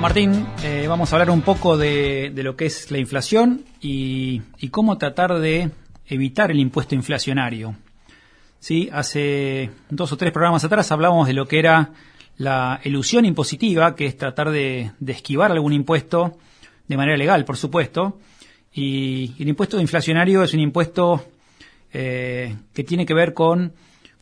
Martín, eh, vamos a hablar un poco de, lo que es la inflación y, cómo tratar de evitar el impuesto inflacionario. Sí, hace dos o tres programas atrás hablábamos de lo que era la ilusión impositiva, que es tratar de, de esquivar algún impuesto de manera legal, por supuesto. Y, el impuesto inflacionario es un impuesto eh, que tiene que ver con,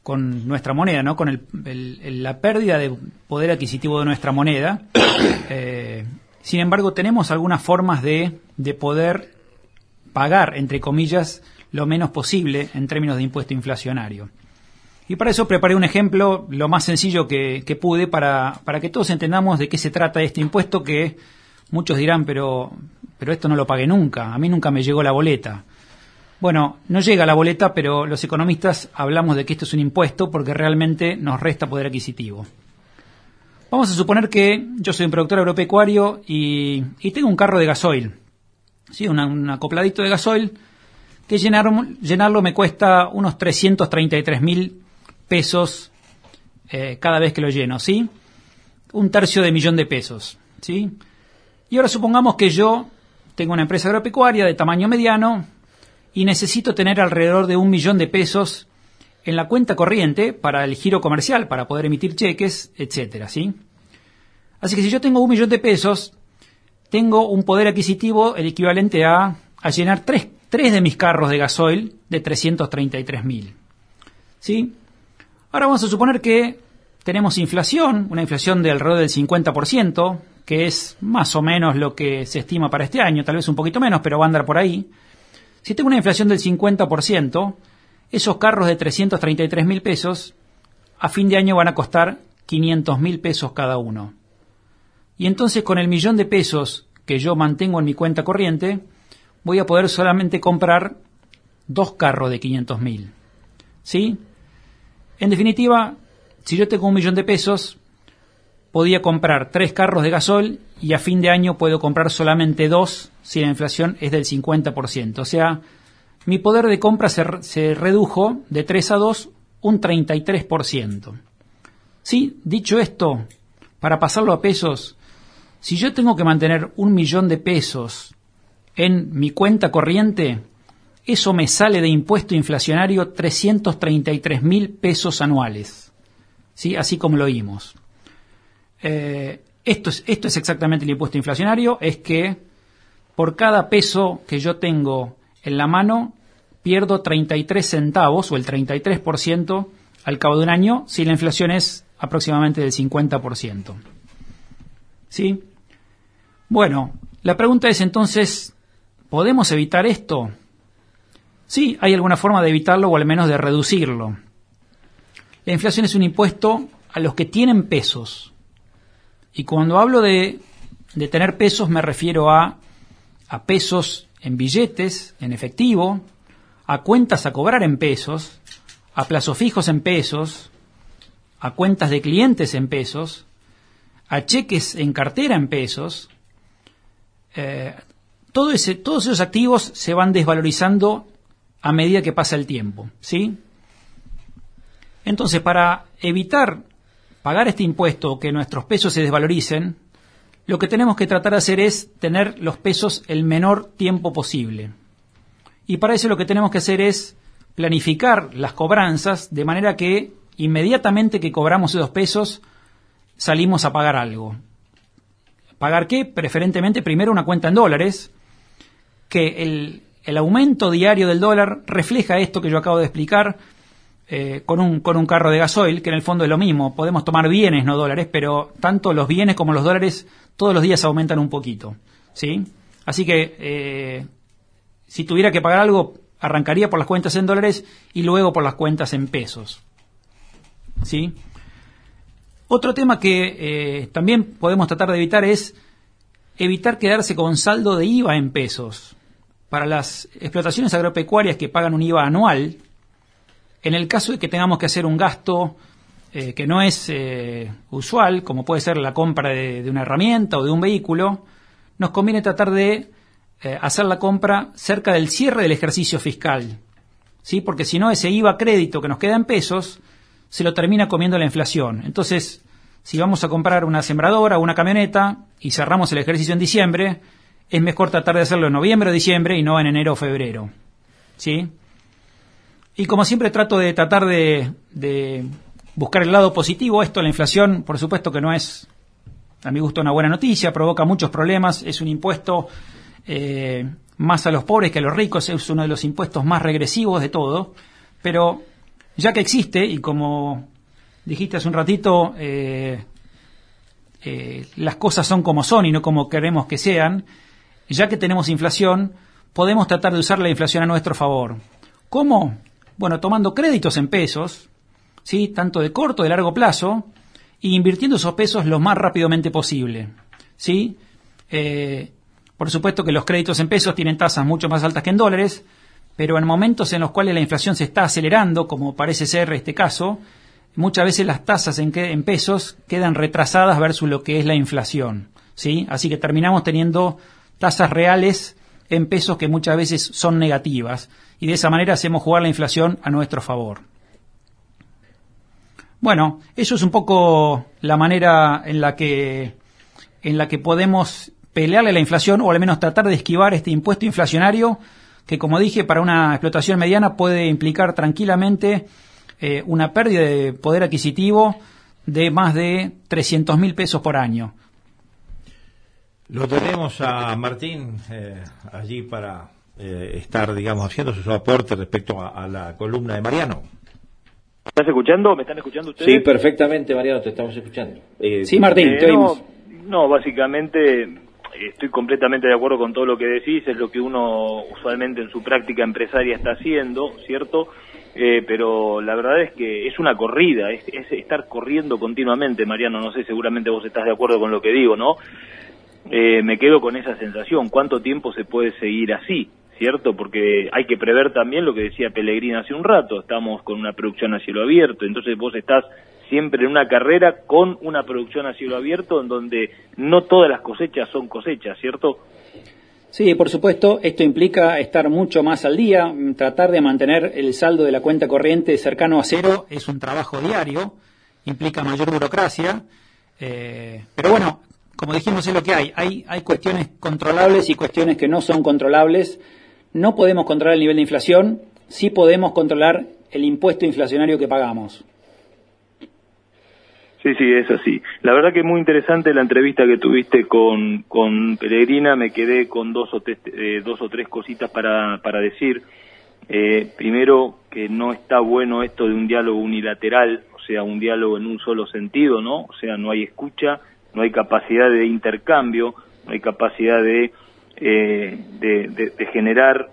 con nuestra moneda, ¿no? Con el, el- la pérdida de poder adquisitivo de nuestra moneda. Eh, sin embargo, tenemos algunas formas de, de poder pagar, entre comillas, lo menos posible en términos de impuesto inflacionario. Y para eso preparé un ejemplo lo más sencillo que, que pude para, para que todos entendamos de qué se trata este impuesto que muchos dirán, pero, pero esto no lo pagué nunca, a mí nunca me llegó la boleta. Bueno, no llega la boleta, pero los economistas hablamos de que esto es un impuesto porque realmente nos resta poder adquisitivo. Vamos a suponer que yo soy un productor agropecuario y, y tengo un carro de gasoil, ¿sí? Un acopladito de gasoil, que llenar- llenarlo me cuesta unos 333 mil pesos eh, cada vez que lo lleno, ¿sí? Un tercio de millón de pesos, ¿sí? Y ahora supongamos que yo tengo una empresa agropecuaria de tamaño mediano y necesito tener alrededor de un millón de pesos en la cuenta corriente para el giro comercial, para poder emitir cheques, etcétera, ¿sí? Así que si yo tengo un millón de pesos, tengo un poder adquisitivo el equivalente a, a llenar tres, tres de mis carros de gasoil de 333 mil. ¿Sí? Ahora vamos a suponer que tenemos inflación, una inflación de alrededor del 50%, que es más o menos lo que se estima para este año, tal vez un poquito menos, pero va a andar por ahí. Si tengo una inflación del 50%, esos carros de 333 mil pesos a fin de año van a costar 500 mil pesos cada uno. Y entonces con el millón de pesos que yo mantengo en mi cuenta corriente, voy a poder solamente comprar dos carros de 500 mil. ¿Sí? En definitiva, si yo tengo un millón de pesos, podía comprar tres carros de gasol y a fin de año puedo comprar solamente dos si la inflación es del 50%. O sea, mi poder de compra se, se redujo de 3 a 2 un 33%. Sí, dicho esto, para pasarlo a pesos, si yo tengo que mantener un millón de pesos en mi cuenta corriente, eso me sale de impuesto inflacionario 333 mil pesos anuales. ¿Sí? Así como lo oímos. Eh, esto, es, esto es exactamente el impuesto inflacionario, es que por cada peso que yo tengo en la mano, pierdo 33 centavos o el 33% al cabo de un año si la inflación es aproximadamente del 50%. ¿Sí? Bueno, la pregunta es entonces, ¿podemos evitar esto? Sí, hay alguna forma de evitarlo o al menos de reducirlo. La inflación es un impuesto a los que tienen pesos. Y cuando hablo de, de tener pesos me refiero a, a pesos en billetes, en efectivo, a cuentas a cobrar en pesos, a plazos fijos en pesos, a cuentas de clientes en pesos, a cheques en cartera en pesos. Eh, todo ese, todos esos activos se van desvalorizando a medida que pasa el tiempo, ¿sí? Entonces, para evitar pagar este impuesto que nuestros pesos se desvaloricen, lo que tenemos que tratar de hacer es tener los pesos el menor tiempo posible. Y para eso lo que tenemos que hacer es planificar las cobranzas de manera que inmediatamente que cobramos esos pesos salimos a pagar algo. ¿Pagar qué? Preferentemente primero una cuenta en dólares, que el, el aumento diario del dólar refleja esto que yo acabo de explicar eh, con, un, con un carro de gasoil, que en el fondo es lo mismo. Podemos tomar bienes, no dólares, pero tanto los bienes como los dólares todos los días aumentan un poquito. ¿sí? Así que eh, si tuviera que pagar algo, arrancaría por las cuentas en dólares y luego por las cuentas en pesos. ¿Sí? Otro tema que eh, también podemos tratar de evitar es evitar quedarse con saldo de IVA en pesos. Para las explotaciones agropecuarias que pagan un IVA anual, en el caso de que tengamos que hacer un gasto eh, que no es eh, usual, como puede ser la compra de, una herramienta o de un vehículo, nos conviene tratar de eh, hacer la compra cerca del cierre del ejercicio fiscal. ¿sí? Porque si no, ese IVA crédito que nos queda en pesos se lo termina comiendo la inflación. Entonces, si vamos a comprar una sembradora o una camioneta y cerramos el ejercicio en diciembre, es mejor tratar de hacerlo en noviembre o diciembre y no en enero o febrero. ¿Sí? Y como siempre trato de tratar de, buscar el lado positivo, esto, la inflación, por supuesto que no es, a mi gusto, una buena noticia, provoca muchos problemas, es un impuesto eh, más a los pobres que a los ricos, es uno de los impuestos más regresivos de todo, pero ya que existe, y como dijiste hace un ratito, eh, eh, las cosas son como son y no como queremos que sean, ya que tenemos inflación, podemos tratar de usar la inflación a nuestro favor. ¿Cómo? Bueno, tomando créditos en pesos, ¿sí? tanto de corto, de largo plazo, e invirtiendo esos pesos lo más rápidamente posible. ¿sí? Eh, por supuesto que los créditos en pesos tienen tasas mucho más altas que en dólares, pero en momentos en los cuales la inflación se está acelerando, como parece ser este caso, muchas veces las tasas en, en pesos quedan retrasadas versus lo que es la inflación. ¿sí? Así que terminamos teniendo tasas reales en pesos que muchas veces son negativas y de esa manera hacemos jugar la inflación a nuestro favor. Bueno, eso es un poco la manera en la que en la que podemos pelearle a la inflación o al menos tratar de esquivar este impuesto inflacionario que como dije para una explotación mediana puede implicar tranquilamente eh, una pérdida de poder adquisitivo de más de 300 mil pesos por año. Lo tenemos a Martín eh, allí para eh, estar, digamos, haciendo su aporte respecto a, la columna de Mariano. ¿Estás escuchando? ¿Me están escuchando ustedes? Sí, perfectamente, Mariano, te estamos escuchando. sí, Martín, te oímos. No, básicamente estoy completamente de acuerdo con todo lo que decís, es lo que uno usualmente en su práctica empresaria está haciendo, ¿cierto? Eh, pero la verdad es que es una corrida, es, estar corriendo continuamente, Mariano, no sé, seguramente vos estás de acuerdo con lo que digo, ¿no? Eh, me quedo con esa sensación, ¿cuánto tiempo se puede seguir así? ¿Cierto? Porque hay que prever también lo que decía Pellegrina hace un rato, estamos con una producción a cielo abierto, entonces vos estás siempre en una carrera con una producción a cielo abierto en donde no todas las cosechas son cosechas, ¿cierto? Sí, por supuesto, esto implica estar mucho más al día, tratar de mantener el saldo de la cuenta corriente cercano a cero es un trabajo diario, implica mayor burocracia, eh, pero bueno, como dijimos es lo que hay. hay, hay cuestiones controlables y cuestiones que no son controlables. No podemos controlar el nivel de inflación, sí podemos controlar el impuesto inflacionario que pagamos. Sí, sí, es así. La verdad que es muy interesante la entrevista que tuviste con, con Peregrina. Me quedé con dos o, eh, dos o tres cositas para, para decir. Eh, primero, que no está bueno esto de un diálogo unilateral, o sea, un diálogo en un solo sentido, ¿no? O sea, no hay escucha, no hay capacidad de intercambio, no hay capacidad de, eh, de, generar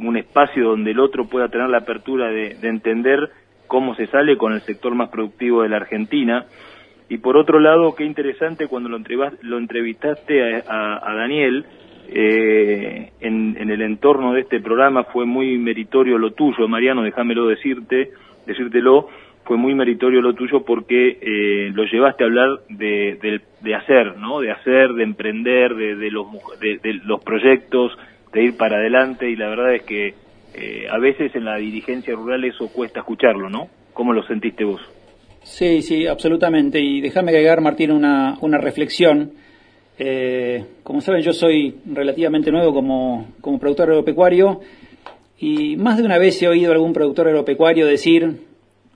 un espacio donde el otro pueda tener la apertura de, de entender cómo se sale con el sector más productivo de la Argentina. Y por otro lado, qué interesante cuando lo entrevistaste a, Daniel, eh, en, el entorno de este programa fue muy meritorio lo tuyo, Mariano, déjamelo decirte, decírtelo, fue muy meritorio lo tuyo porque eh, lo llevaste a hablar de, de, hacer, ¿no? De hacer, de emprender, de, de los, de, los proyectos, de ir para adelante y la verdad es que eh, a veces en la dirigencia rural eso cuesta escucharlo, ¿no? ¿Cómo lo sentiste vos? Sí, sí, absolutamente. Y déjame agregar, Martín, una, una reflexión. Eh, como saben, yo soy relativamente nuevo como, como productor agropecuario y más de una vez he oído a algún productor agropecuario decir,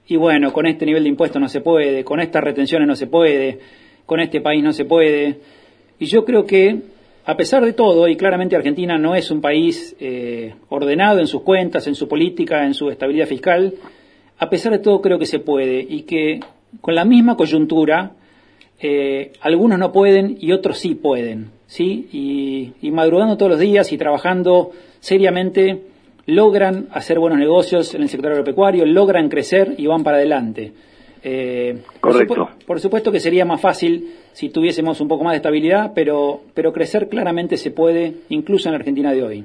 y bueno, con este nivel de impuestos no se puede, con estas retenciones no se puede, con este país no se puede. Y yo creo que a pesar de todo, y claramente Argentina no es un país eh, ordenado en sus cuentas, en su política, en su estabilidad fiscal, a pesar de todo creo que se puede y que con la misma coyuntura eh, algunos no pueden y otros sí pueden, ¿sí? Y, y madrugando todos los días y trabajando seriamente logran hacer buenos negocios en el sector agropecuario, logran crecer y van para adelante. Eh, Correcto. Por, supuesto que sería más fácil si tuviésemos un poco más de estabilidad, pero, pero crecer claramente se puede, incluso en la Argentina de hoy.